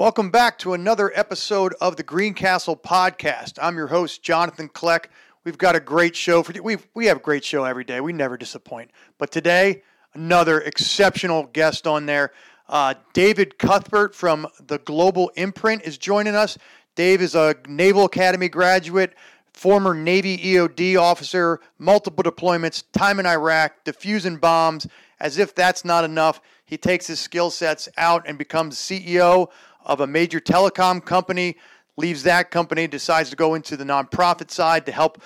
Welcome back to another episode of the Greencastle Podcast. I'm your host, Jonathan Kleck. We've got a great show for you. We we have a great show every day. We never disappoint. But today, another exceptional guest on there. Uh, David Cuthbert from the Global Imprint is joining us. Dave is a Naval Academy graduate, former Navy EOD officer, multiple deployments, time in Iraq, diffusing bombs. As if that's not enough, he takes his skill sets out and becomes CEO of a major telecom company, leaves that company, decides to go into the nonprofit side to help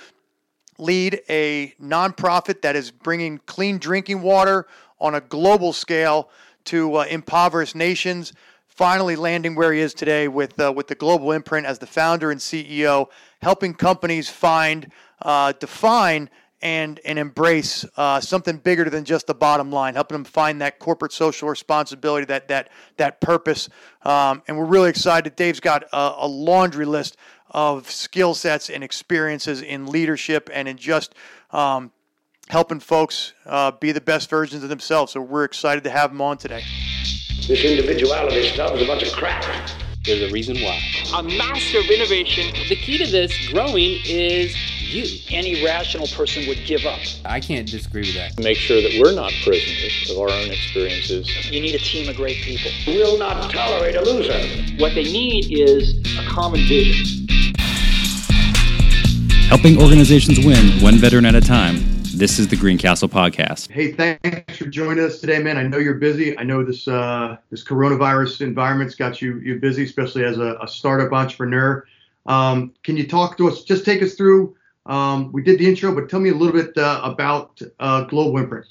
lead a nonprofit that is bringing clean drinking water on a global scale to uh, impoverished nations. Finally, landing where he is today with uh, with the Global Imprint as the founder and CEO, helping companies find, uh, define, and and embrace uh, something bigger than just the bottom line, helping them find that corporate social responsibility, that that that purpose. Um, and we're really excited. Dave's got a, a laundry list of skill sets and experiences in leadership and in just um, helping folks uh, be the best versions of themselves. So we're excited to have him on today. This individuality stuff is a bunch of crap. There's a reason why. A master of innovation. The key to this growing is you. Any rational person would give up. I can't disagree with that. Make sure that we're not prisoners of our own experiences. You need a team of great people. We will not tolerate a loser. What they need is a common vision. Helping organizations win one veteran at a time. This is the Greencastle Podcast. Hey, thanks for joining us today, man. I know you're busy. I know this uh, this coronavirus environment's got you you busy, especially as a, a startup entrepreneur. Um, can you talk to us? Just take us through. Um, we did the intro, but tell me a little bit uh, about uh, Global Imprint.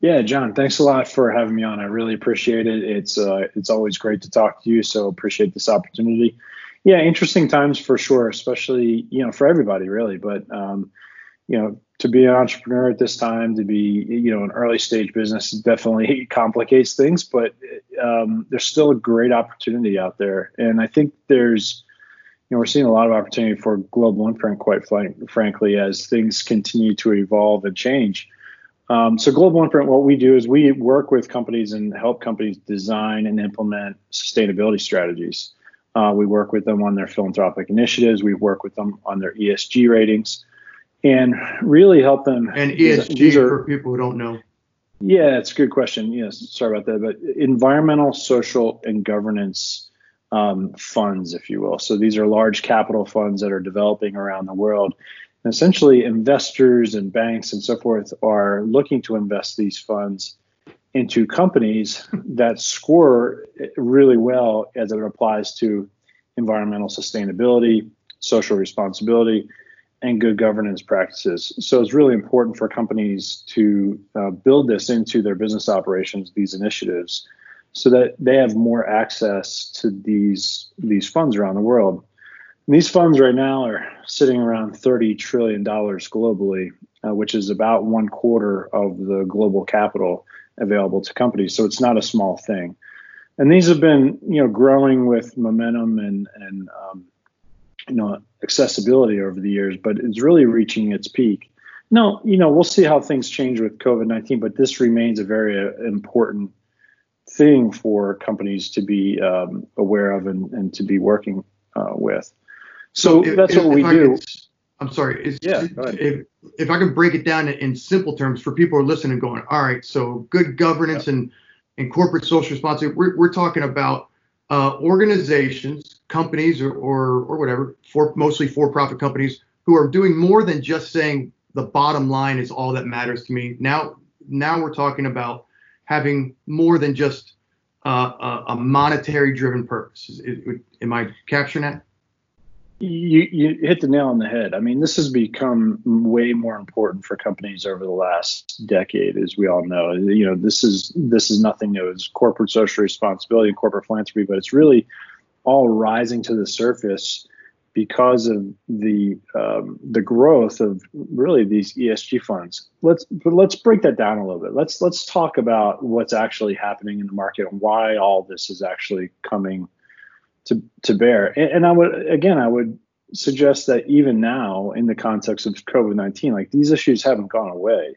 Yeah, John, thanks a lot for having me on. I really appreciate it. It's uh, it's always great to talk to you. So appreciate this opportunity. Yeah, interesting times for sure, especially you know for everybody really. But um, you know, to be an entrepreneur at this time, to be you know an early stage business, definitely complicates things. But um, there's still a great opportunity out there, and I think there's know we're seeing a lot of opportunity for global imprint, quite frankly, as things continue to evolve and change. Um, so global imprint, what we do is we work with companies and help companies design and implement sustainability strategies. Uh, we work with them on their philanthropic initiatives. We work with them on their ESG ratings and really help them. And ESG are, for people who don't know. Yeah, it's a good question. Yes, sorry about that. But environmental, social, and governance um, funds, if you will. So these are large capital funds that are developing around the world. And essentially, investors and banks and so forth are looking to invest these funds into companies that score really well as it applies to environmental sustainability, social responsibility, and good governance practices. So it's really important for companies to uh, build this into their business operations, these initiatives, so that they have more access to these these funds around the world. And these funds right now are sitting around 30 trillion dollars globally, uh, which is about one quarter of the global capital available to companies. So it's not a small thing. And these have been, you know, growing with momentum and and um, you know accessibility over the years, but it's really reaching its peak. No, you know, we'll see how things change with COVID 19, but this remains a very uh, important thing for companies to be um, aware of and, and to be working uh, with. So, so that's if, what we do. Could, I'm sorry. It's, yeah. If, if I can break it down in simple terms for people who are listening, going, all right, so good governance and and corporate social responsibility. We're, we're talking about uh, organizations, companies, or, or, or whatever, for mostly for-profit companies who are doing more than just saying the bottom line is all that matters to me. Now, now we're talking about having more than just uh, a, a monetary-driven purpose. Is, is, am I capturing that? You, you hit the nail on the head. I mean, this has become way more important for companies over the last decade, as we all know. You know, this is this is nothing new. It's corporate social responsibility and corporate philanthropy, but it's really all rising to the surface because of the um, the growth of really these ESG funds. Let's let's break that down a little bit. Let's let's talk about what's actually happening in the market and why all this is actually coming to to bear. And, and I would again, I would suggest that even now, in the context of COVID nineteen, like these issues haven't gone away,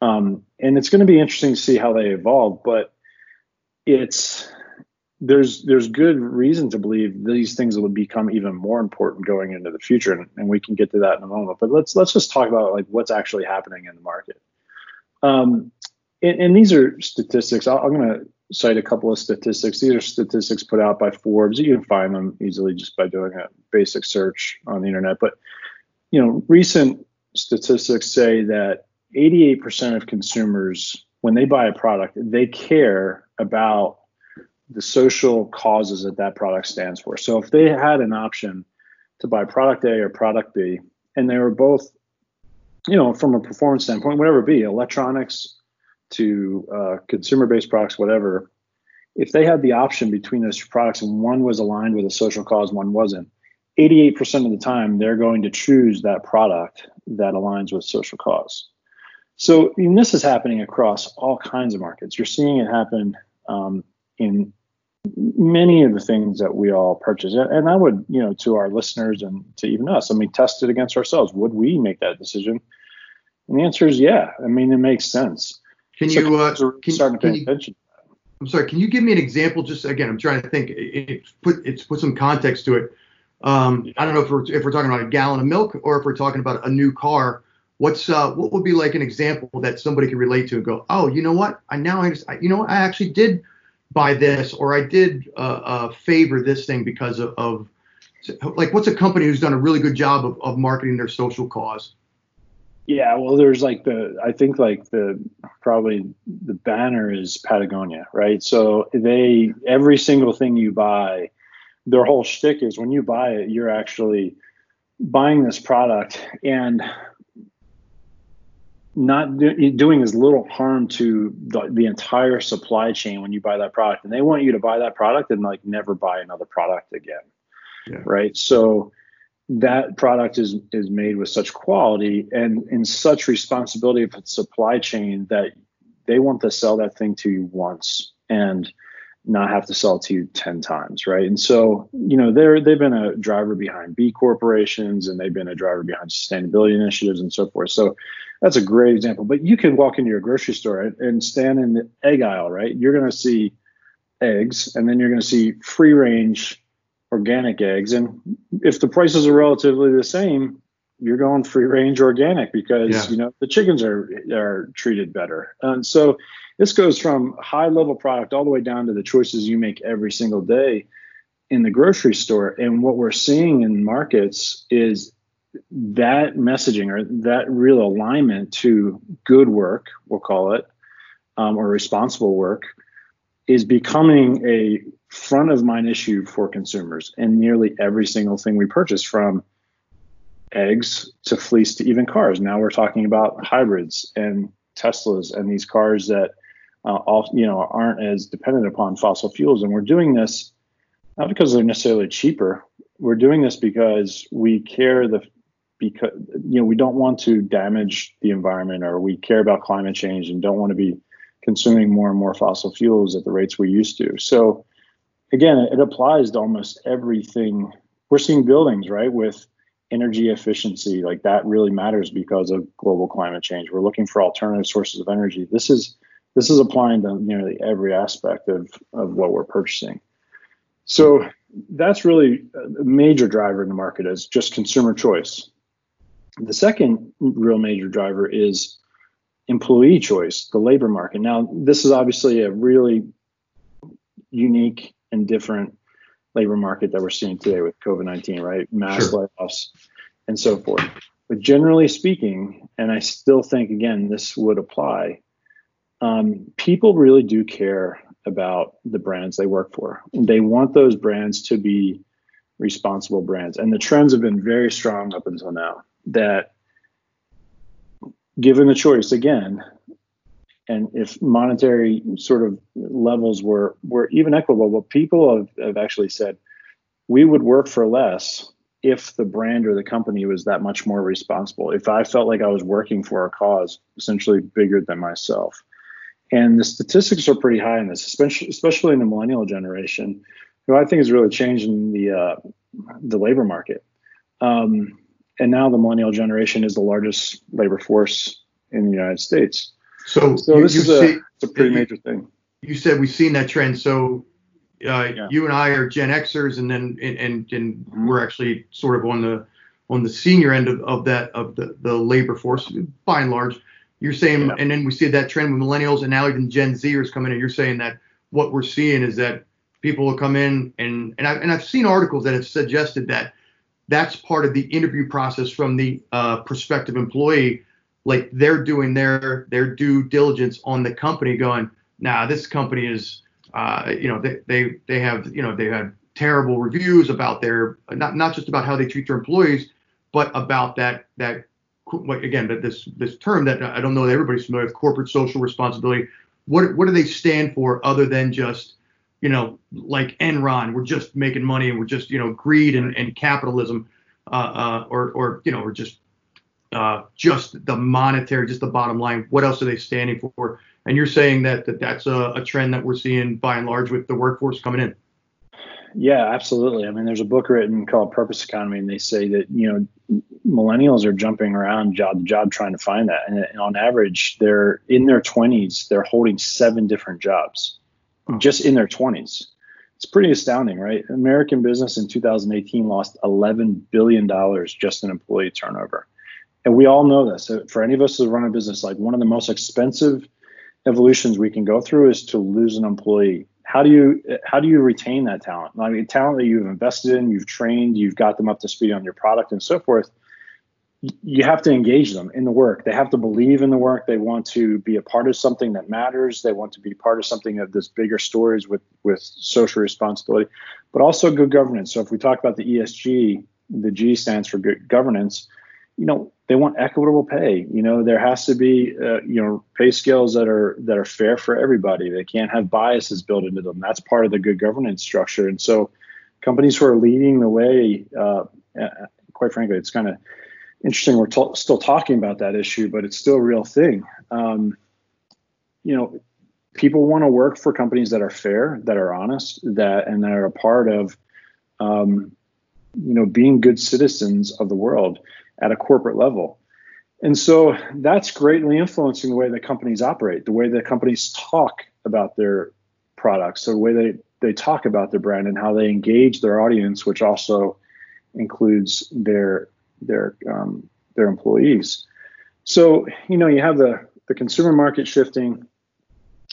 um, and it's going to be interesting to see how they evolve. But it's there's there's good reason to believe these things will become even more important going into the future, and, and we can get to that in a moment. But let's let's just talk about like what's actually happening in the market. Um, and, and these are statistics. i I'm going to cite a couple of statistics. These are statistics put out by Forbes. You can find them easily just by doing a basic search on the internet. But you know, recent statistics say that 88% of consumers, when they buy a product, they care about the social causes that that product stands for. So if they had an option to buy product A or product B, and they were both, you know, from a performance standpoint, whatever it be, electronics to uh, consumer-based products, whatever, if they had the option between those two products and one was aligned with a social cause, one wasn't, 88% of the time they're going to choose that product that aligns with social cause. So this is happening across all kinds of markets. You're seeing it happen um, in many of the things that we all purchase. And I would, you know, to our listeners and to even us, I mean, test it against ourselves. Would we make that decision? And the answer is yeah. I mean, it makes sense. Can so you uh, can, starting to pay you, attention? I'm sorry. Can you give me an example? Just again, I'm trying to think. It's put it's put some context to it. Um, I don't know if we're if we're talking about a gallon of milk or if we're talking about a new car. What's uh, what would be like an example that somebody can relate to and go, oh, you know what? I now I just, you know what? I actually did buy this or I did uh, uh, favor this thing because of, of, like what's a company who's done a really good job of, of marketing their social cause? Yeah, well, there's like the I think like the probably the banner is Patagonia, right? So they every single thing you buy, their whole shtick is when you buy it, you're actually buying this product and not do, doing as little harm to the, the entire supply chain when you buy that product. And they want you to buy that product and like never buy another product again. Yeah. right? So that product is is made with such quality and in such responsibility of its supply chain that they want to sell that thing to you once. And not have to sell to you 10 times right and so you know they're they've been a driver behind b corporations and they've been a driver behind sustainability initiatives and so forth so that's a great example. But you can walk into your grocery store and stand in the egg aisle, right? You're going to see eggs, and then you're going to see free range organic eggs. And if the prices are relatively the same, you're going free range organic because yeah. you know the chickens are are treated better. And so this goes from high level product all the way down to the choices you make every single day in the grocery store. And what we're seeing in markets is that messaging or that real alignment to good work, we'll call it, um, or responsible work, is becoming a front of mind issue for consumers. And nearly every single thing we purchase from eggs to fleece to even cars. Now we're talking about hybrids and Teslas and these cars that uh, all you know aren't as dependent upon fossil fuels. And we're doing this not because they're necessarily cheaper. We're doing this because we care the because you know we don't want to damage the environment or we care about climate change and don't want to be consuming more and more fossil fuels at the rates we used to. So again, it applies to almost everything. We're seeing buildings, right, with energy efficiency, like that really matters because of global climate change. We're looking for alternative sources of energy. This is this is applying to nearly every aspect of, of what we're purchasing. So that's really a major driver in the market is just consumer choice. The second real major driver is employee choice, the labor market. Now, this is obviously a really unique and different labor market that we're seeing today with COVID 19, right? Mass sure. layoffs and so forth. But generally speaking, and I still think, again, this would apply, um, people really do care about the brands they work for. They want those brands to be responsible brands. And the trends have been very strong up until now that given the choice again, and if monetary sort of levels were were even equitable, but people have, have actually said we would work for less if the brand or the company was that much more responsible. If I felt like I was working for a cause essentially bigger than myself. And the statistics are pretty high in this, especially especially in the millennial generation, who I think is really changing the uh, the labor market. Um, and now the millennial generation is the largest labor force in the United States. So, so you, this is a, a, pretty major thing. You said we've seen that trend. So uh, Yeah. you and I are Gen Xers, and then and and, and we're actually sort of on the on the senior end of, of that of the, the labor force by and large. You're saying, Yeah. and then we see that trend with millennials, and now even Gen Zers coming in. You're saying that what we're seeing is that people will come in, and and I've, and I've seen articles that have suggested that that's part of the interview process from the uh, prospective employee. Like they're doing their their due diligence on the company, going, nah, this company is, uh, you know, they, they they have you know they had terrible reviews about their not not just about how they treat their employees, but about that that again that this this term that I don't know that everybody's familiar with corporate social responsibility. What what do they stand for other than just you know like Enron? We're just making money and we're just you know greed and, and capitalism, uh, uh, or or you know or just uh, just the monetary, just the bottom line. What else are they standing for? And you're saying that, that that's a, a trend that we're seeing by and large with the workforce coming in. Yeah, absolutely. I mean, there's a book written called Purpose Economy, and they say that you know millennials are jumping around job to job trying to find that, and, and on average, they're in their 20s, they're holding seven different jobs, just in their 20s. It's pretty astounding, right? American business in 2018 lost 11 billion dollars just in employee turnover, and we all know this. For any of us who run a business, like one of the most expensive evolutions we can go through is to lose an employee. How do you how do you retain that talent? I mean talent that you've invested in you've trained you've got them up to speed on your product and so forth you have to engage them in the work. They have to believe in the work. They want to be a part of something that matters. They want to be part of something of this bigger stories with with social responsibility but also good governance. So if we talk about the esg the g stands for good governance you know they want equitable pay. You know there has to be uh, you know pay scales that are that are fair for everybody. They can't have biases built into them. That's part of the good governance structure. And so companies who are leading the way uh, quite frankly it's kind of interesting we're t- still talking about that issue but it's still a real thing. Um, you know people want to work for companies that are fair that are honest that and that are a part of um, you know being good citizens of the world at a corporate level. And so that's greatly influencing the way that companies operate the way that companies talk about their products the way they they talk about their brand and how they engage their audience which also includes their their um, their employees. So you know you have the the consumer market shifting.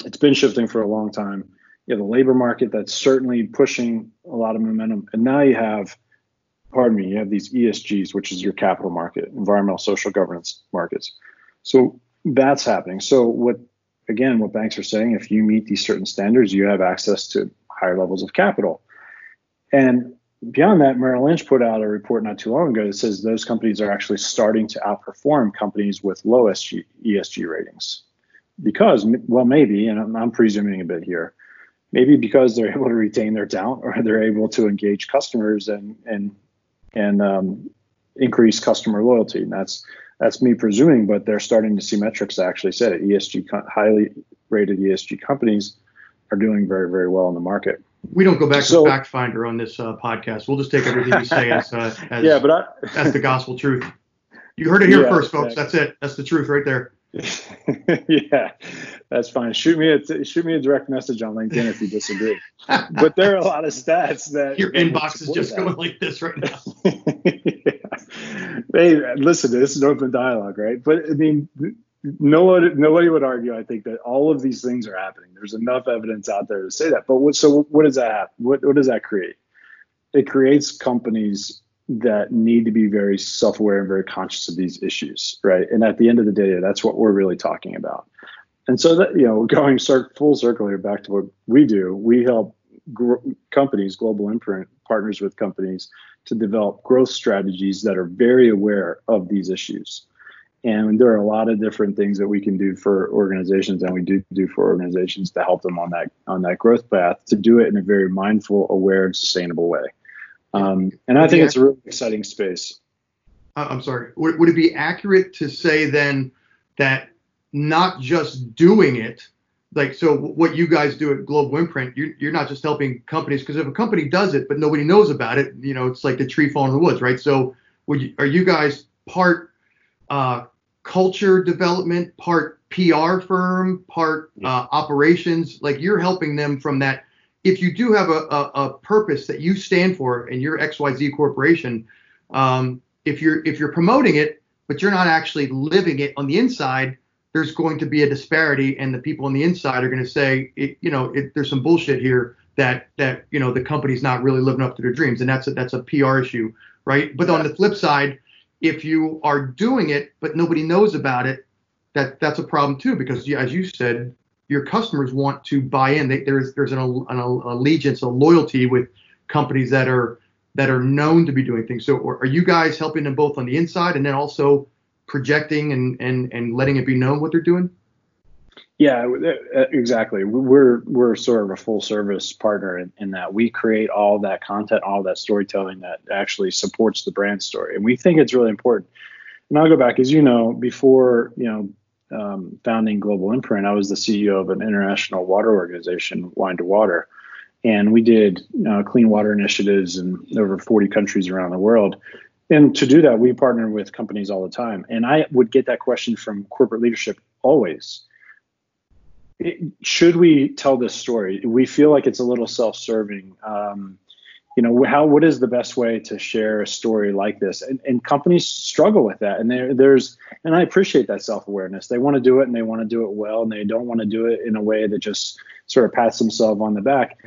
It's been shifting for a long time. You have the labor market that's certainly pushing a lot of momentum. And now you have pardon me, you have these ESGs, which is your capital market, environmental social governance markets. So that's happening. So what again, what banks are saying, if you meet these certain standards, you have access to higher levels of capital. And beyond that, Merrill Lynch put out a report not too long ago that says those companies are actually starting to outperform companies with low SG, ESG ratings. Because, well, maybe, and I'm, I'm presuming a bit here, maybe because they're able to retain their talent or they're able to engage customers and and and um, increase customer loyalty. And that's that's me presuming, but they're starting to see metrics that actually say that ESG highly rated ESG companies are doing very very well in the market. We don't go back So- to fact finder on this uh, podcast. We'll just take everything you say as, uh, as yeah, but I, as the gospel truth. You heard it here Yeah, first, folks. exactly. That's it. That's the truth right there. yeah, that's fine. Shoot me a shoot me a direct message on LinkedIn if you disagree. but there are a lot of stats that Your inbox is just that. going like this right now. yeah. Hey, listen, this is an open dialogue, right? But I mean, no one, nobody would argue. I think that all of these things are happening. There's enough evidence out there to say that. But what, so what does that have? What, what does that create? It creates companies that need to be very self-aware and very conscious of these issues, right? And at the end of the day, that's what we're really talking about. And so that you know, going full circle here back to what we do, we help gr- companies, global imprint partners with companies to develop growth strategies that are very aware of these issues. And there are a lot of different things that we can do for organizations, and we do do for organizations to help them on that on that growth path to do it in a very mindful, aware, and sustainable way. Um, and I think it's a really exciting space. I- I'm sorry. Would, would it be accurate to say then that not just doing it, like so what you guys do at Global Imprint, you're, you're not just helping companies because if a company does it but nobody knows about it, you know, it's like the tree falling in the woods, right? So would you, are you guys part uh, culture development, part PR firm, part uh, operations? Like you're helping them from that if you do have a, a, a purpose that you stand for in your XYZ corporation, um, if you're if you're promoting it, but you're not actually living it on the inside, there's going to be a disparity, and the people on the inside are going to say, it, you know, it, there's some bullshit here that that you know the company's not really living up to their dreams, and that's a, that's a PR issue, right? But on the flip side, if you are doing it but nobody knows about it, that that's a problem too, because as you said, your customers want to buy in. They, there's there's an, an allegiance, a loyalty with companies that are that are known to be doing things. So are you guys helping them both on the inside and then also projecting and and and letting it be known what they're doing? Yeah, uh, exactly. We're we're sort of a full service partner in, in, that we create all that content, all that storytelling that actually supports the brand story, and we think it's really important. And I'll go back, as you know, before you know um, founding Global Imprint, I was the CEO of an international water organization, Wine to Water, and we did uh, clean water initiatives in over 40 countries around the world. And to do that, we partner with companies all the time. And I would get that question from corporate leadership always it, should we tell this story? We feel like it's a little self-serving. Um, you know, how what is the best way to share a story like this? And, and companies struggle with that. And there, there's, and I appreciate that self-awareness. They want to do it, and they want to do it well, and they don't want to do it in a way that just sort of pats themselves on the back.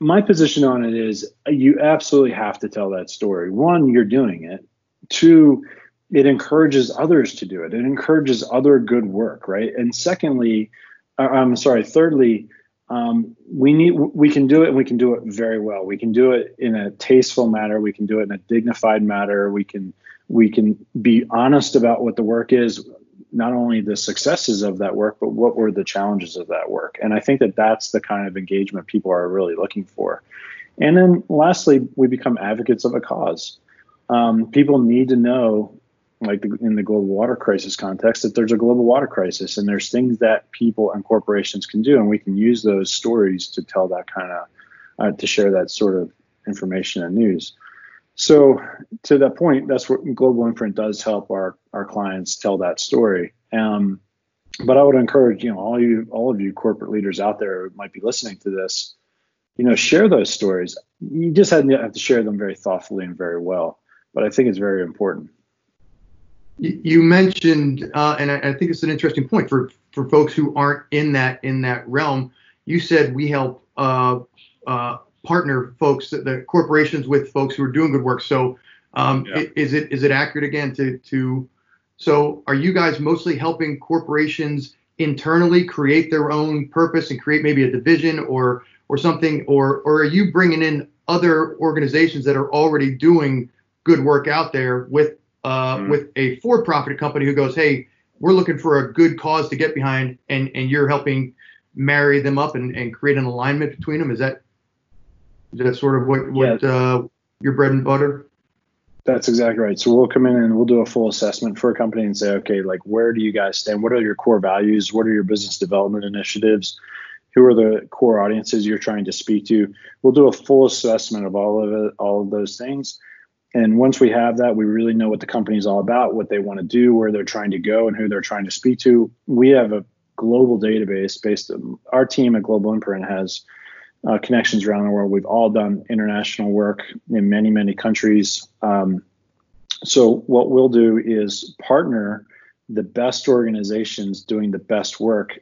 My position on it is, you absolutely have to tell that story. One, you're doing it. Two, it encourages others to do it. It encourages other good work, right? And secondly, uh, I'm sorry. Thirdly, um, we need we can do it and we can do it very well. We can do it in a tasteful manner. We can do it in a dignified manner. We can we can be honest about what the work is, not only the successes of that work, but what were the challenges of that work. And I think that that's the kind of engagement people are really looking for. And then lastly, we become advocates of a cause. Um, people need to know like the, in the global water crisis context, that there's a global water crisis and there's things that people and corporations can do, and we can use those stories to tell that kind of uh, to share that sort of information and news. So to that point, that's what Global Imprint does help our our clients tell that story. Um, but I would encourage you know all you all of you corporate leaders out there who might be listening to this, you know, share those stories. You just have to share them very thoughtfully and very well. But I think it's very important. You mentioned, uh, and I, I, think it's an interesting point for for folks who aren't in that in that realm. You said we help uh, uh, partner folks, the corporations, with folks who are doing good work. So, um, yeah. is it is it accurate again to to? So, are you guys mostly helping corporations internally create their own purpose and create maybe a division or or something, or or are you bringing in other organizations that are already doing good work out there with uh, mm-hmm. with a for-profit company who goes, hey, we're looking for a good cause to get behind, and and you're helping marry them up and, and create an alignment between them. Is that is that sort of what what yeah. uh, your bread and butter? That's exactly right. So we'll come in and we'll do a full assessment for a company and say, okay, like where do you guys stand? What are your core values? What are your business development initiatives? Who are the core audiences you're trying to speak to? We'll do a full assessment of all of it, all of those things and once we have that, we really know what the company is all about, what they want to do, where they're trying to go, and who they're trying to speak to. We have a global database based on our team at Global Imprint has uh, connections around the world. We've all done international work in many, many countries. Um, so, what we'll do is partner the best organizations doing the best work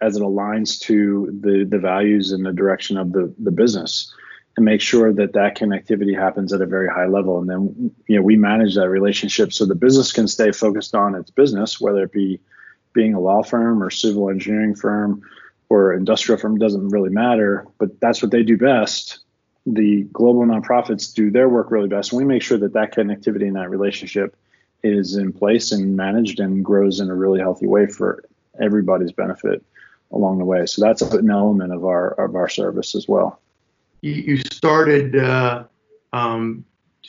as it aligns to the, the values and the direction of the, the business and make sure that that connectivity happens at a very high level. And then, you know, we manage that relationship so the business can stay focused on its business, whether it be being a law firm or civil engineering firm or industrial firm doesn't really matter, but that's what they do best. The global nonprofits do their work really best. And we make sure that that connectivity and that relationship is in place and managed and grows in a really healthy way for everybody's benefit along the way. So that's an element of our of our service as well you, you started uh, um,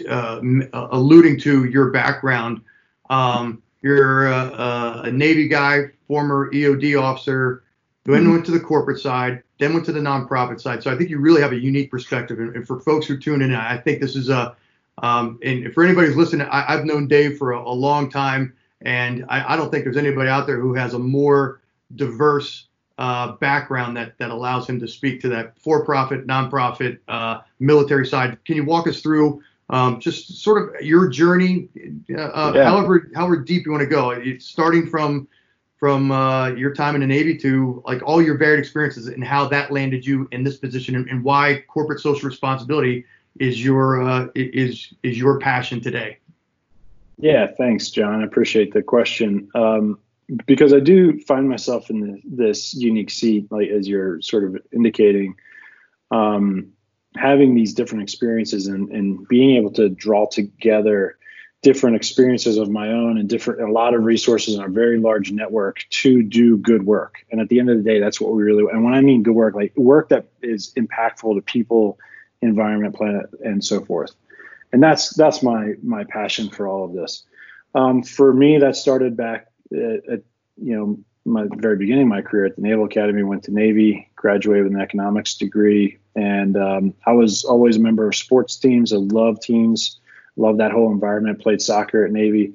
uh, alluding to your background. Um, you're a, uh, a, Navy guy, former EOD officer, then mm-hmm. went to the corporate side, then went to the nonprofit side. So I think you really have a unique perspective. And, and for folks who tune in, I think this is a, um, and for anybody who's listening, I, have known Dave for a, a long time, and I, I, don't think there's anybody out there who has a more diverse uh, background that that allows him to speak to that for-profit, nonprofit, uh, military side. Can you walk us through um, just sort of your journey, uh, yeah. however however deep you want to go, it's starting from from uh, your time in the Navy to like all your varied experiences and how that landed you in this position and, and why corporate social responsibility is your uh, is is your passion today. Yeah, thanks, John. I appreciate the question. Um, because I do find myself in the, this unique seat, like as you're sort of indicating, um, having these different experiences and, and being able to draw together different experiences of my own and different a lot of resources in a very large network to do good work. And at the end of the day, that's what we really and when I mean good work, like work that is impactful to people, environment, planet, and so forth. And that's that's my my passion for all of this. Um, for me, that started back at, at you know my very beginning of my career at the Naval Academy. Went to Navy, graduated with an economics degree, and um, I was always a member of sports teams. I love teams, love that whole environment. Played soccer at Navy.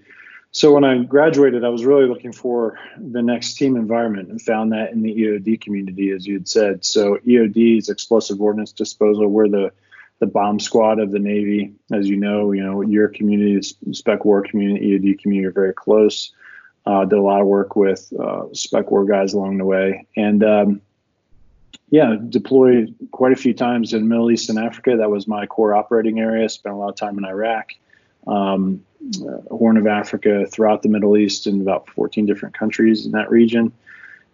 So when I graduated, I was really looking for the next team environment and found that in the EOD community, as you had said. So EOD is explosive ordnance disposal. We're the the bomb squad of the Navy, as you know. You know your community, the spec war community, EOD community are very close. Uh, did a lot of work with uh, spec war guys along the way, and um, yeah, deployed quite a few times in Middle East and Africa. That was my core operating area. Spent a lot of time in Iraq, um, uh, Horn of Africa, throughout the Middle East, in about 14 different countries in that region.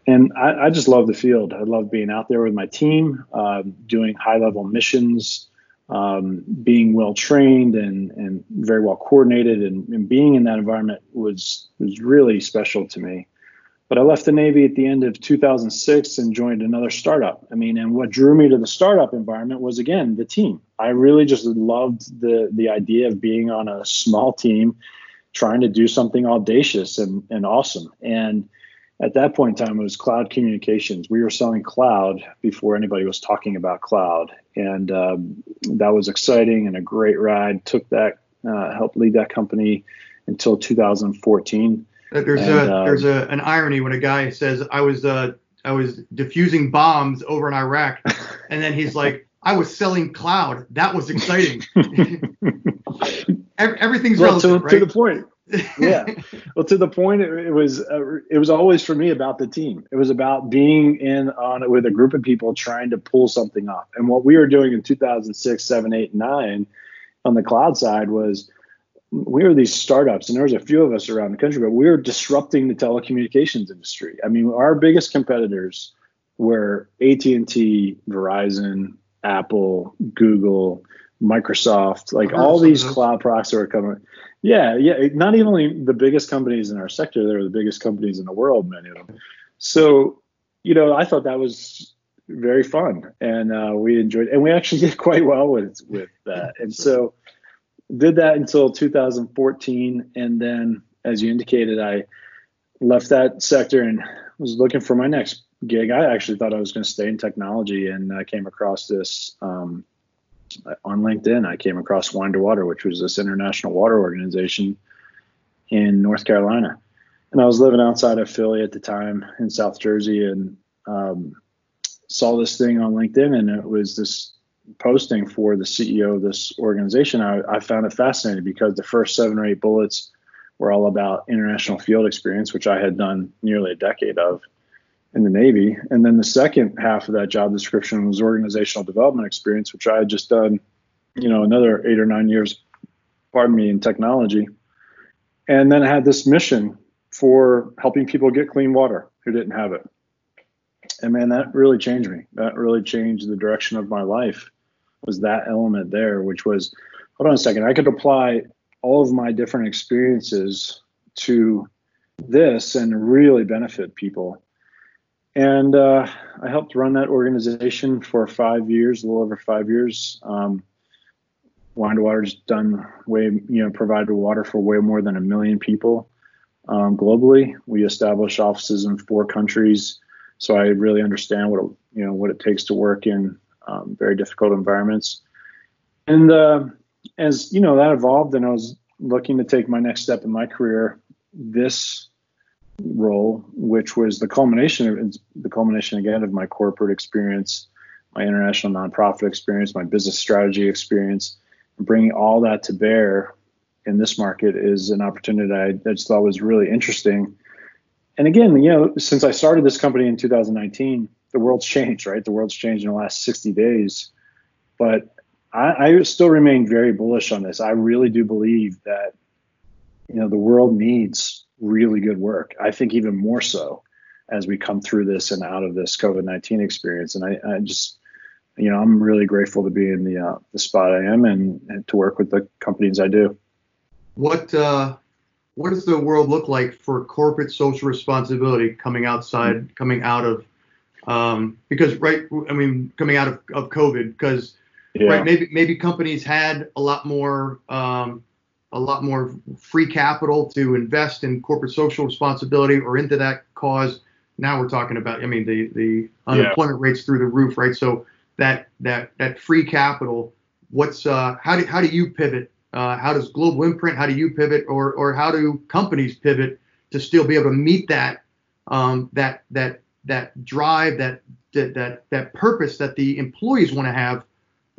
And I, I just love the field. I love being out there with my team, uh, doing high level missions, um, being well trained and, and very well coordinated, and, and being in that environment was was really special to me. But I left the Navy at the end of 2006 and joined another startup. I mean, and what drew me to the startup environment was again the team. I really just loved the the idea of being on a small team, trying to do something audacious and, and awesome. And at that point in time, it was cloud communications. We were selling cloud before anybody was talking about cloud, and um, that was exciting and a great ride. Took that, uh, helped lead that company until 2014 there's and, a uh, there's a an irony when a guy says I was uh I was diffusing bombs over in Iraq, and then he's like I was selling cloud. That was exciting. Everything's well, relevant, to, right? to the point. yeah. Well, to the point, it, it was uh, it was always for me about the team. It was about being in on it with a group of people trying to pull something off. And what we were doing in 2006, 7, 8, 9 on the cloud side was we were these startups, and there was a few of us around the country, but we were disrupting the telecommunications industry. I mean, our biggest competitors were AT&T, Verizon, Apple, Google, Microsoft, like all these cloud products that were coming. Yeah, yeah. Not even the biggest companies in our sector, they're the biggest companies in the world, many of them. So, you know, I thought that was very fun, and uh, we enjoyed, and we actually did quite well with with that. And so, did that until 2014, and then, as you indicated, I left that sector and was looking for my next gig. I actually thought I was going to stay in technology, and I came across this um, on LinkedIn. I came across Wine to Water, which was this international water organization in North Carolina, and I was living outside of Philly at the time in South Jersey, and um, saw this thing on LinkedIn, and it was this posting for the CEO of this organization, I, I, found it fascinating because the first seven or eight bullets were all about international field experience, which I had done nearly a decade of in the Navy. And then the second half of that job description was organizational development experience, which I had just done, you know, another eight or nine years, pardon me, in technology. And then I had this mission for helping people get clean water who didn't have it and man, that really changed me. That really changed the direction of my life. Was that element there, which was, hold on a second, I could apply all of my different experiences to this and really benefit people. And uh, I helped run that organization for five years, a little over five years. Um, Wine Water's done way, you know, provided water for way more than a million people um, globally. We established offices in four countries so I really understand what you know what it takes to work in um, very difficult environments. And uh, as you know, that evolved, and I was looking to take my next step in my career. This role, which was the culmination of the culmination again of my corporate experience, my international nonprofit experience, my business strategy experience, and bringing all that to bear in this market is an opportunity I, I just thought was really interesting. And again, you know, since I started this company in 2019, the world's changed, right? The world's changed in the last 60 days. But I, I still remain very bullish on this. I really do believe that, you know, the world needs really good work. I think even more so as we come through this and out of this COVID 19 experience. And I, I, just, you know, I'm really grateful to be in the, uh, the spot I am and, and to work with the companies I do. What, uh, what does the world look like for corporate social responsibility coming outside, coming out of, um, because right, I mean, coming out of, of COVID, because yeah. right, maybe maybe companies had a lot more um, a lot more free capital to invest in corporate social responsibility or into that cause. Now we're talking about, I mean, the the unemployment yeah. rates through the roof, right? So that that that free capital, what's uh, how do how do you pivot? Uh, how does Global Imprint? How do you pivot, or or how do companies pivot to still be able to meet that um, that that that drive, that that that that purpose that the employees want to have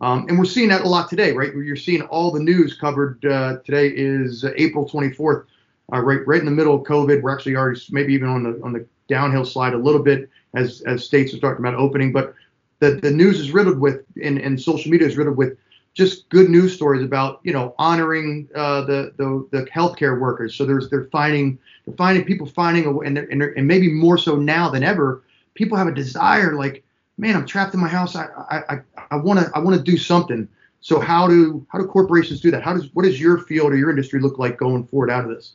um, and we're seeing that a lot today, right? You're seeing all the news covered uh, today is April 24th, uh, right, right in the middle of COVID. We're actually already maybe even on the on the downhill slide a little bit as as states are talking about opening, but the the news is riddled with and, and social media is riddled with just good news stories about you know honoring uh, the the the healthcare workers. So there's they're finding they're finding people finding a and and, and maybe more so now than ever. People have a desire like man, I'm trapped in my house. I I I want to I want to do something. So how do how do corporations do that? How does what does your field or your industry look like going forward out of this?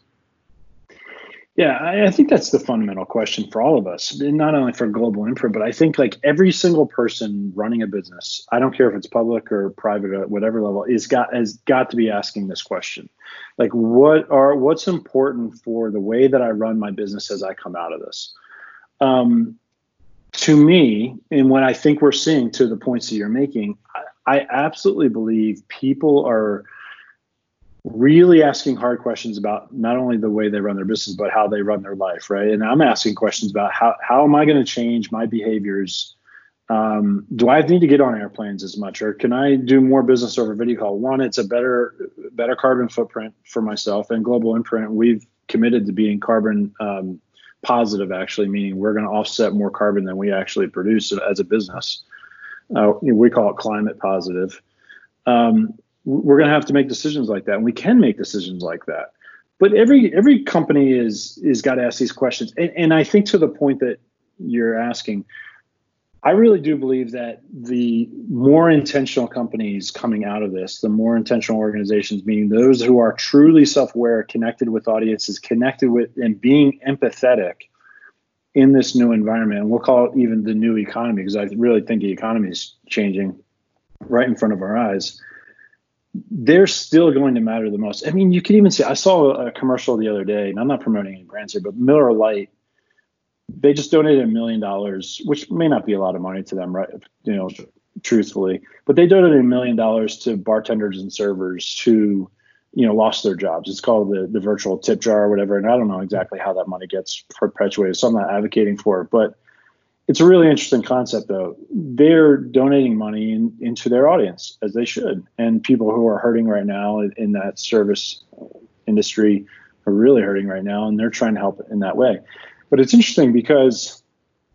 Yeah, I think that's the fundamental question for all of us, not only for Global Imprint, but I think like every single person running a business, I don't care if it's public or private at whatever level, is got has got to be asking this question. Like what are what's important for the way that I run my business as I come out of this? Um, to me, and what I think we're seeing to the points that you're making, I, absolutely believe people are really asking hard questions about not only the way they run their business, but how they run their life, right? And I'm asking questions about how, how am I going to change my behaviors? Um, do I need to get on airplanes as much, or can I do more business over video call? One, it's a better better carbon footprint for myself and Global Imprint. We've committed to being carbon um, positive, actually, meaning we're going to offset more carbon than we actually produce as a business. Uh, we call it climate positive. Um, we're going to have to make decisions like that, and we can make decisions like that. But every every company is is got to ask these questions, and, and I think to the point that you're asking, I really do believe that the more intentional companies coming out of this, the more intentional organizations, meaning those who are truly self aware, connected with audiences, connected with and being empathetic in this new environment, and we'll call it even the new economy, because I really think the economy is changing right in front of our eyes. They're still going to matter the most. I mean, you can even see, I saw a commercial the other day, and I'm not promoting any brands here, but Miller Lite they just donated a million dollars, which may not be a lot of money to them, right? You know, truthfully, but they donated a million dollars to bartenders and servers who, you know, lost their jobs. It's called the the virtual tip jar or whatever, and I don't know exactly how that money gets perpetuated, so I'm not advocating for it, but it's a really interesting concept though. They're donating money in, into their audience as they should, and people who are hurting right now in, in that service industry are really hurting right now, and they're trying to help in that way. But it's interesting because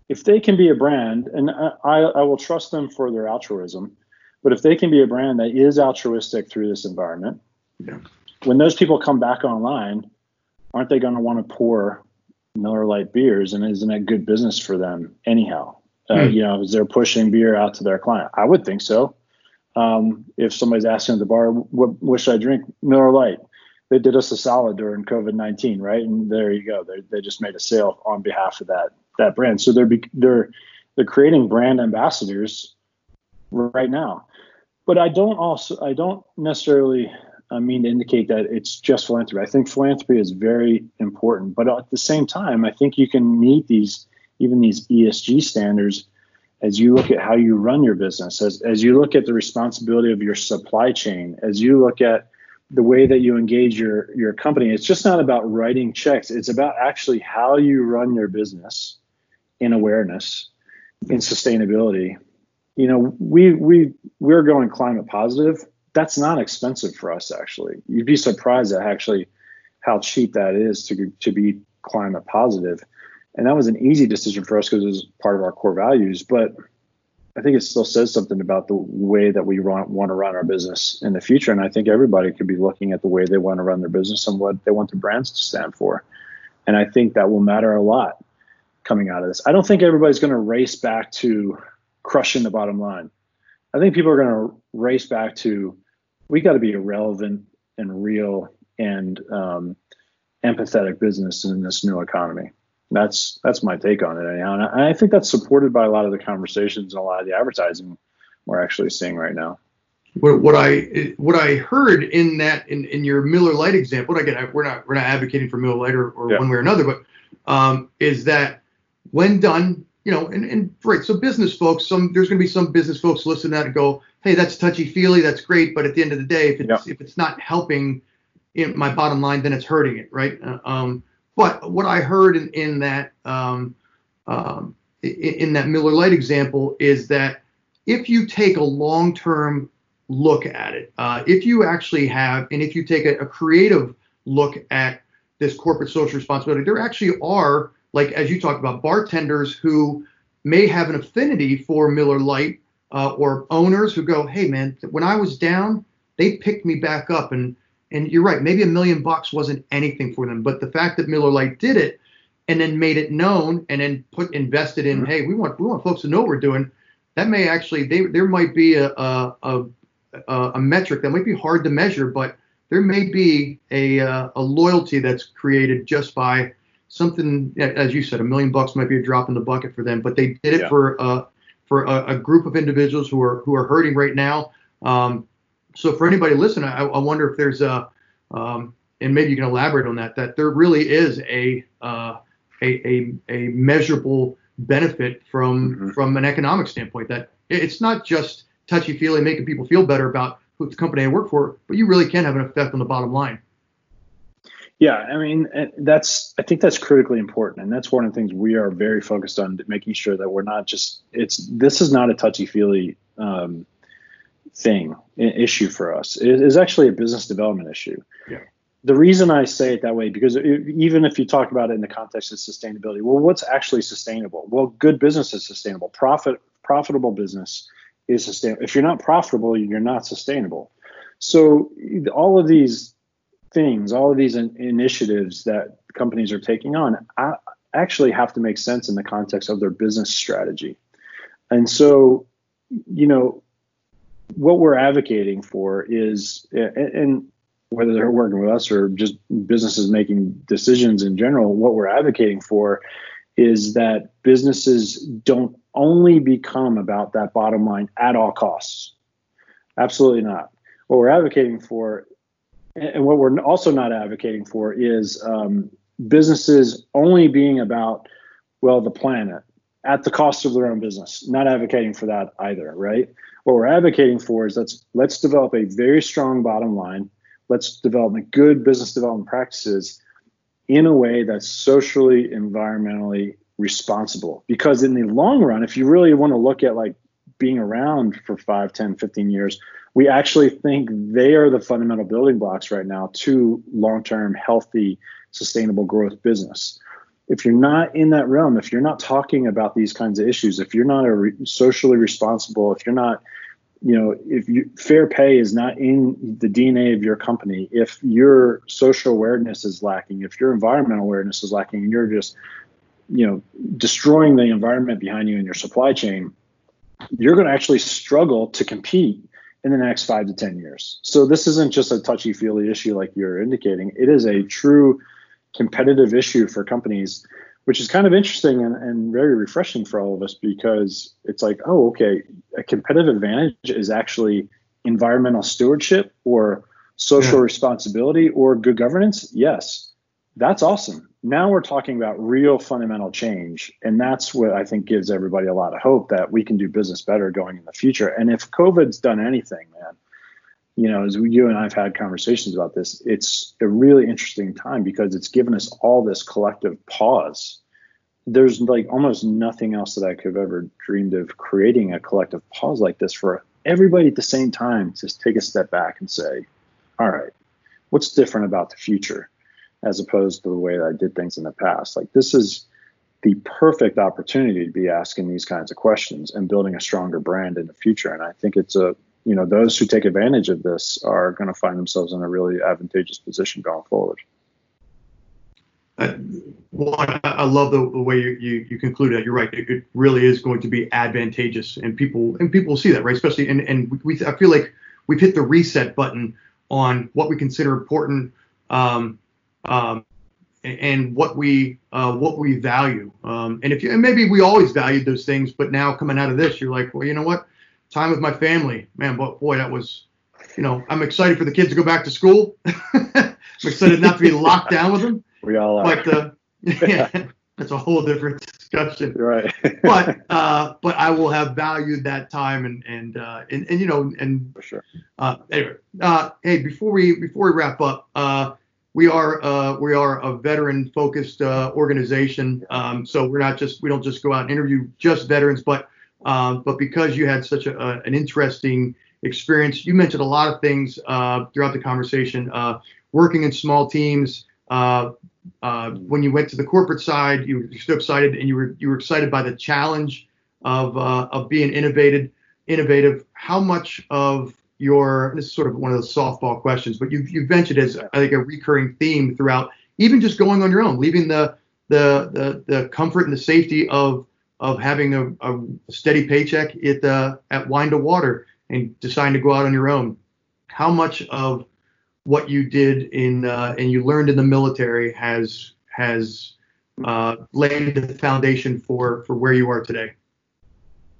if they can be a brand, and I, I will trust them for their altruism, but if they can be a brand that is altruistic through this environment, yeah. when those people come back online, aren't they going to want to pour Miller Lite beers? And isn't that good business for them anyhow? Uh, hmm. You know, is they're pushing beer out to their client? I would think so. Um, if somebody's asking at the bar, what, what should I drink? Miller Lite they did us a solid during COVID nineteen, right? And there you go. They they just made a sale on behalf of that that brand. So they're they're they're creating brand ambassadors right now. But I don't also I don't necessarily I mean to indicate that it's just philanthropy. I think philanthropy is very important, but at the same time, I think you can meet these even these ESG standards as you look at how you run your business, as as you look at the responsibility of your supply chain, as you look at the way that you engage your your company. It's just not about writing checks. It's about actually how you run your business in awareness, in sustainability. You know, we we we're going climate positive. That's not expensive for us actually. You'd be surprised at actually how cheap that is to to be climate. And that was an easy decision for us because it was part of our core values. But I think it still says something about the way that we want to run our business in the future. And I think everybody could be looking at the way they want to run their business and what they want their brands to stand for. And I think that will matter a lot coming out of this. I don't think everybody's going to race back to crushing the bottom line. I think people are going to race back to we got to be a relevant and real and um, empathetic business in this new economy. That's that's my take on it anyhow, and I think that's supported by a lot of the conversations and a lot of the advertising we're actually seeing right now. What, what I what I heard in that in, in your Miller Lite example, again, we're not we're not advocating for Miller Lite or, or yeah. one way or another, but um, is that when done, you know, and, and right, so business folks, some there's going to be some business folks listen to that and go, hey, that's touchy feely, that's great, but at the end of the day, if it's yeah. if it's not helping in my bottom line, then it's hurting it, right? Uh, um, but what I heard in, in that um, um, in, that Miller Lite example is that if you take a long-term look at it, uh, if you actually have, and if you take a, a, creative look at this corporate social responsibility, there actually are, like as you talked about, bartenders who may have an affinity for Miller Lite, uh, or owners who go, "Hey, man, when I was down, they picked me back up," and and you're right, maybe a million bucks wasn't anything for them, but the fact that Miller Lite did it and then made it known and then put invested in, mm-hmm. hey, we want we want folks to know what we're doing. That may actually they there might be a a, a, a metric that might be hard to measure, but there may be a uh, a loyalty that's created just by something as you said, a million bucks might be a drop in the bucket for them, but they did it yeah. for uh, for a, a, group of individuals who are who are hurting right now. Um, so for anybody listening, I, I wonder if there's a, um, and maybe you can elaborate on that, that there really is a uh, a, a, a measurable benefit from mm-hmm. from an economic standpoint. That it's not just touchy feely making people feel better about who the company I work for, but you really can have an effect on the bottom line. Yeah, I mean that's I think that's critically important, and that's one of the things we are very focused on making sure that we're not just it's this is not a touchy feely um, thing issue for us. It is actually a business development issue. Yeah. The reason I say it that way because it, even if you talk about it in the context of sustainability, well, what's actually sustainable? Well, good business is sustainable. Profit profitable business is sustainable. If you're not profitable, you're not sustainable. So all of these things, all of these in, initiatives that companies are taking on, I, actually have to make sense in the context of their business strategy. And so, you know, what we're advocating for is, and whether they're working with us or just businesses making decisions in general, what we're advocating for is that businesses don't only become about that bottom line at all costs. Absolutely not. What we're advocating for, and what we're also not advocating for, is um, businesses only being about, well, the planet at the cost of their own business. Not advocating for that either, right? What we're advocating for is let's let's develop a very strong bottom line. Let's develop good business development practices in a way that's socially, environmentally responsible. Because in the long run, if you really want to look at like being around for 5, 10, 15 years, we actually think they are the fundamental building blocks right now to long-term healthy sustainable growth business if you're not in that realm, if you're not talking about these kinds of issues, if you're not a re- socially responsible, if you're not, you know, if you, fair pay is not in the DNA of your company, if your social awareness is lacking, if your environmental awareness is lacking, and you're just, you know, destroying the environment behind you in your supply chain, you're going to actually struggle to compete in the next five to 10 years. So this isn't just a touchy feely issue like you're indicating. It is a true competitive issue for companies, which is kind of interesting and, and very refreshing for all of us because it's like, oh, okay, a competitive advantage is actually environmental stewardship or social yeah. responsibility or good governance. Yes, that's awesome. Now we're talking about real fundamental change. And that's what I think gives everybody a lot of hope that we can do business better going in the future. And if COVID's done anything, man, you know, as you and I've had conversations about this, it's a really interesting time because it's given us all this collective pause. There's like almost nothing else that I could have ever dreamed of creating a collective pause like this for everybody at the same time to take a step back and say, all right, what's different about the future as opposed to the way that I did things in the past? Like this is the perfect opportunity to be asking these kinds of questions and building a stronger brand in the future. And I think it's a you know those who take advantage of this are going to find themselves in a really advantageous position going forward. Uh, I love the, the way you, you, you conclude that. You're right. It, it, really is going to be advantageous, and people and people will see that, right? Especially and and we I feel like we've hit the reset button on what we consider important, um, um, and what we uh, what we value. Um, and if you and maybe we always valued those things, but now coming out of this, you're like, well, you know what? Time with my family. Man, but boy, that was, you know, I'm excited for the kids to go back to school. I'm excited not to be locked down with them. We all are. But uh, yeah, that's a whole different discussion. Right. but uh, but I will have valued that time and and uh, and, and you know and for sure. Uh, anyway, uh, hey, before we before we wrap up, uh, we are uh, we are a veteran focused uh, organization. Um, so we're not just we don't just go out and interview just veterans, but um, but because you had such a, a, an interesting experience, you mentioned a lot of things uh, throughout the conversation. Uh, working in small teams. Uh, uh when you went to the corporate side, you were so excited, and you were you were excited by the challenge of uh, of being innovative. Innovative. How much of your this is sort of one of those softball questions, but you've you've mentioned as I think a recurring theme throughout, even just going on your own, leaving the the the, the comfort and the safety of of having a, a steady paycheck at the at Wine to Water and deciding to go out on your own. How much of what you did in uh, and you learned in the military has has uh, laid the foundation for for where you are today?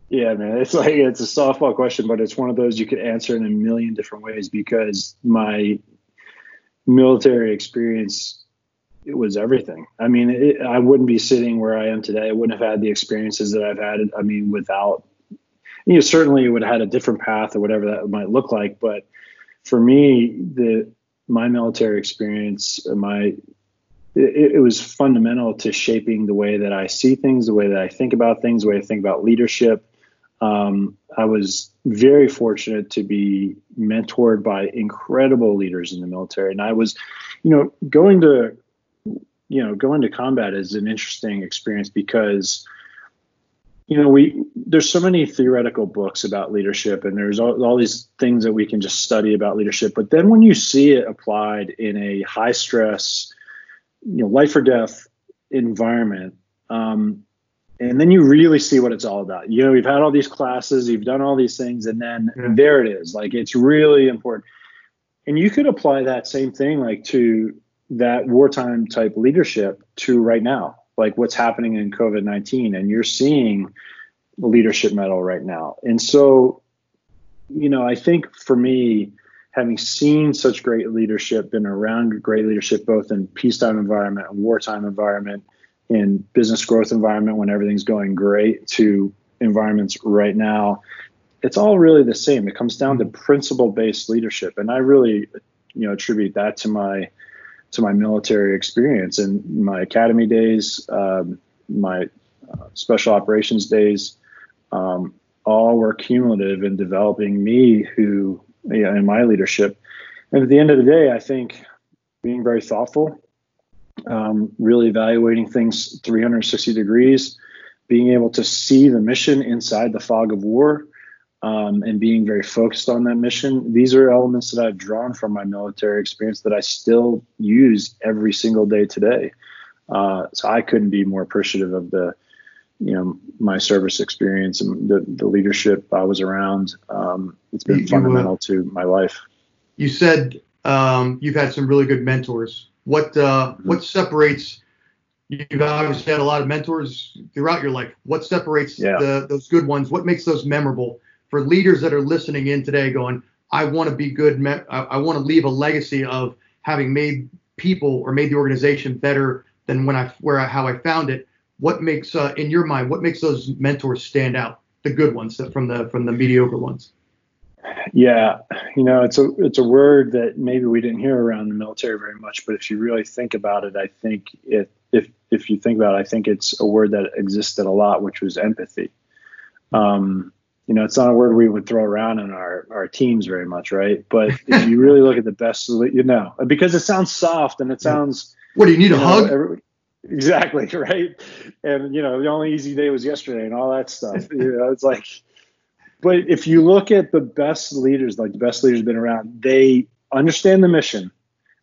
Yeah, man, it's like it's a softball question, but it's one of those you could answer in a million different ways because my military experience it was everything. I mean, it, I wouldn't be sitting where I am today. I wouldn't have had the experiences that I've had. I mean, without, you know, certainly it would have had a different path or whatever that might look like. But for me, the my military experience, my it, it was fundamental to shaping the way that I see things, the way that I think about things, the way I think about leadership. Um, I was very fortunate to be mentored by incredible leaders in the military, and I was, you know, going to you know, going to combat is an interesting experience because, you know, we there's so many theoretical books about leadership, and there's all, all these things that we can just study about leadership. But then when you see it applied in a high stress, you know, life or death environment, um, and then you really see what it's all about. You know, we've had all these classes, you've done all these things, and then yeah. there it is. Like it's really important. And you could apply that same thing like to that wartime type leadership to right now, like what's happening in COVID 19. And you're seeing leadership mettle right now. And so, you know, I think for me, having seen such great leadership, been around great leadership both in peacetime environment and wartime environment, in business growth environment when everything's going great, to environments right now, it's all really the same. It comes down to mm-hmm. principle based leadership. And I really, you know, attribute that to my to my military experience and my academy days, um, my uh, special operations days, um, all were cumulative in developing me who yeah, in my leadership. And at the end of the day, I think being very thoughtful, um, really evaluating things 360 degrees, being able to see the mission inside the fog of war, um, and being very focused on that mission. These are elements that I've drawn from my military experience that I still use every single day today. Uh, so I couldn't be more appreciative of the, you know, my service experience and the, the leadership I was around. Um, it's been you, fundamental uh, to my life. You said um, you've had some really good mentors. What uh, what separates you've obviously had a lot of mentors throughout your life. What separates yeah. the, those good ones? What makes those memorable? For leaders that are listening in today going, I want to be good. I, I want to leave a legacy of having made people or made the organization better than when I where I, how I found it. What makes uh, in your mind what makes those mentors stand out? The good ones from the from the mediocre ones. Yeah, you know, it's a it's a word that maybe we didn't hear around the military very much, but if you really think about it, I think it if if you think about it, I think it's a word that existed a lot, which was empathy. Um, you know, it's not a word we would throw around in our our teams very much, right? But if you really look at the best, you know, because it sounds soft and it sounds. What do you need you a know, hug? every- exactly right, and you know, the only easy day was yesterday, and all that stuff. you know, it's like but if you look at the best leaders, like the best leaders have been around, they understand the mission,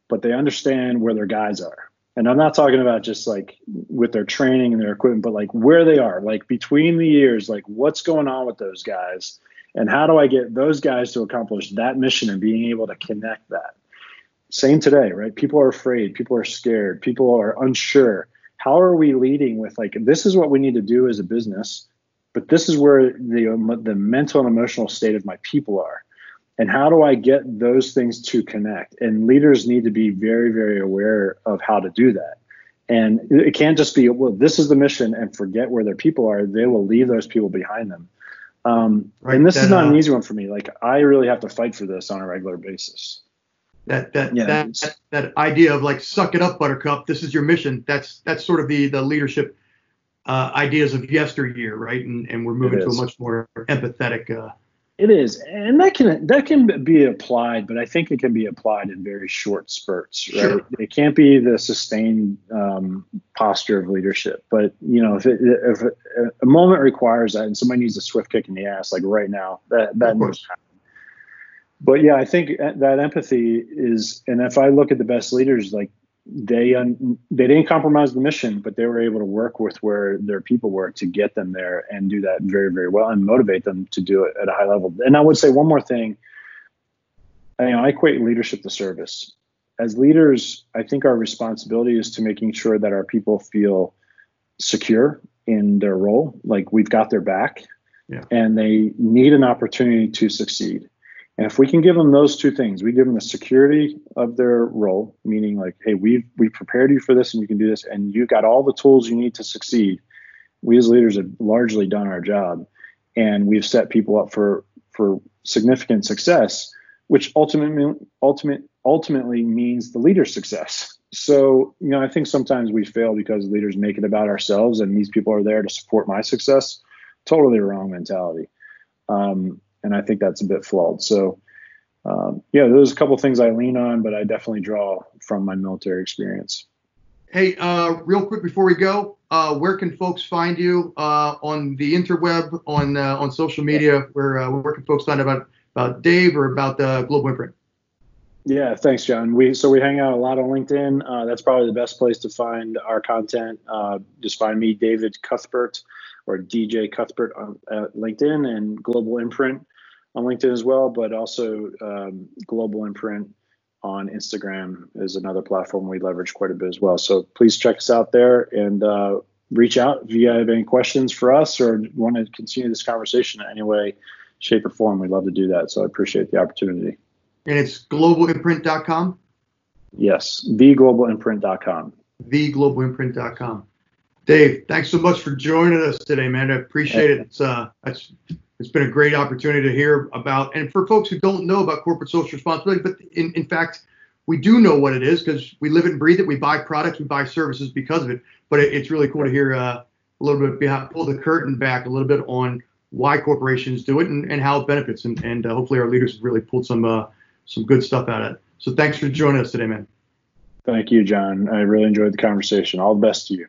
but they understand where their guys are. And I'm not talking about just like with their training and their equipment, but like where they are, like between the years, like what's going on with those guys, and how do I get those guys to accomplish that mission and being able to connect that. Same today, right? People are afraid, people are scared, people are unsure. How are we leading with like this is what we need to do as a business? but this is where the the mental and emotional state of my people are and how do i get those things to connect? And leaders need to be very very aware of how to do that. And it can't just be well this is the mission and forget where their people are. They will leave those people behind them. Um, Right, and this is that, not an uh, easy one for me. Like i really have to fight for this on a regular basis. That that, Yeah, that it's- that idea of like suck it up buttercup. This is your mission. That's that's sort of the the leadership uh, ideas of yesteryear right? And and we're moving to a much more empathetic uh, It is, and that can that can be applied, but I think it can be applied in very short spurts. Right? Sure. It can't be the sustained um, posture of leadership. But you know, if, it, if a moment requires that, and somebody needs a swift kick in the ass, like right now, that that needs happen. But yeah, I think that empathy is, and if I look at the best leaders, like they un, they didn't compromise the mission, but they were able to work with where their people were to get them there and do that very very well and motivate them to do it at a high level. And I would say one more thing. I, you know, I equate leadership to service. As leaders, I think our responsibility is to making sure that our people feel secure in their role, like we've got their back, Yeah. and they need an opportunity to succeed. And if we can give them those two things, we give them the security of their role, meaning like, hey, we've we prepared you for this and you can do this, and you've got all the tools you need to succeed. We as leaders have largely done our job, and we've set people up for for significant success, which ultimately ultimate ultimately means the leader's success. So, you know, I think sometimes we fail because leaders make it about ourselves and these people are there to support my success. Totally wrong mentality. Um, and I think that's a bit flawed. So, um, yeah, there's a couple things I lean on, but I definitely draw from my military experience. Hey, uh, real quick before we go, uh, where can folks find you uh, on the interweb, on uh, on social media? Where uh, where can folks find about about Dave or about the Global Imprint? Yeah, thanks, John. We so we hang out a lot on LinkedIn. Uh, that's probably the best place to find our content. Uh, just find me, David Cuthbert, or DJ Cuthbert on at LinkedIn, and Global Imprint on LinkedIn as well. But also um, Global Imprint on Instagram is another platform we leverage quite a bit as well. So please check us out there and uh, reach out if you have any questions for us or want to continue this conversation in any way, shape, or form. We'd love to do that. So I appreciate the opportunity. And it's globalimprint.com, Yes, theglobalimprint.com. theglobalimprint.com. Dave, thanks so much for joining us today, man. I appreciate it. It's uh, it's, it's been a great opportunity to hear about, and for folks who don't know about corporate social responsibility, but in, in fact, we do know what it is because we live it and breathe it. We buy products, we buy services because of it. But it, it's really cool to hear uh, a little bit behind, pull the curtain back a little bit on why corporations do it and, and how it benefits, and, and uh, hopefully our leaders have really pulled some uh, some good stuff out of it. So thanks for joining us today, man. Thank you, John. I really enjoyed the conversation. All the best to you.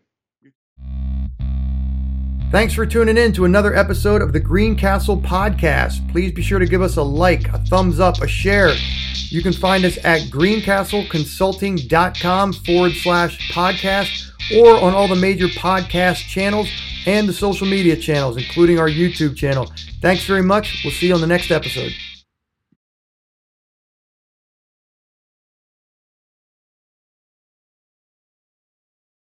Thanks for tuning in to another episode of the Greencastle Podcast. Please be sure to give us a like, a thumbs up, a share. You can find us at greencastleconsulting.com forward slash podcast or on all the major podcast channels and the social media channels, including our YouTube channel. Thanks very much. We'll see you on the next episode.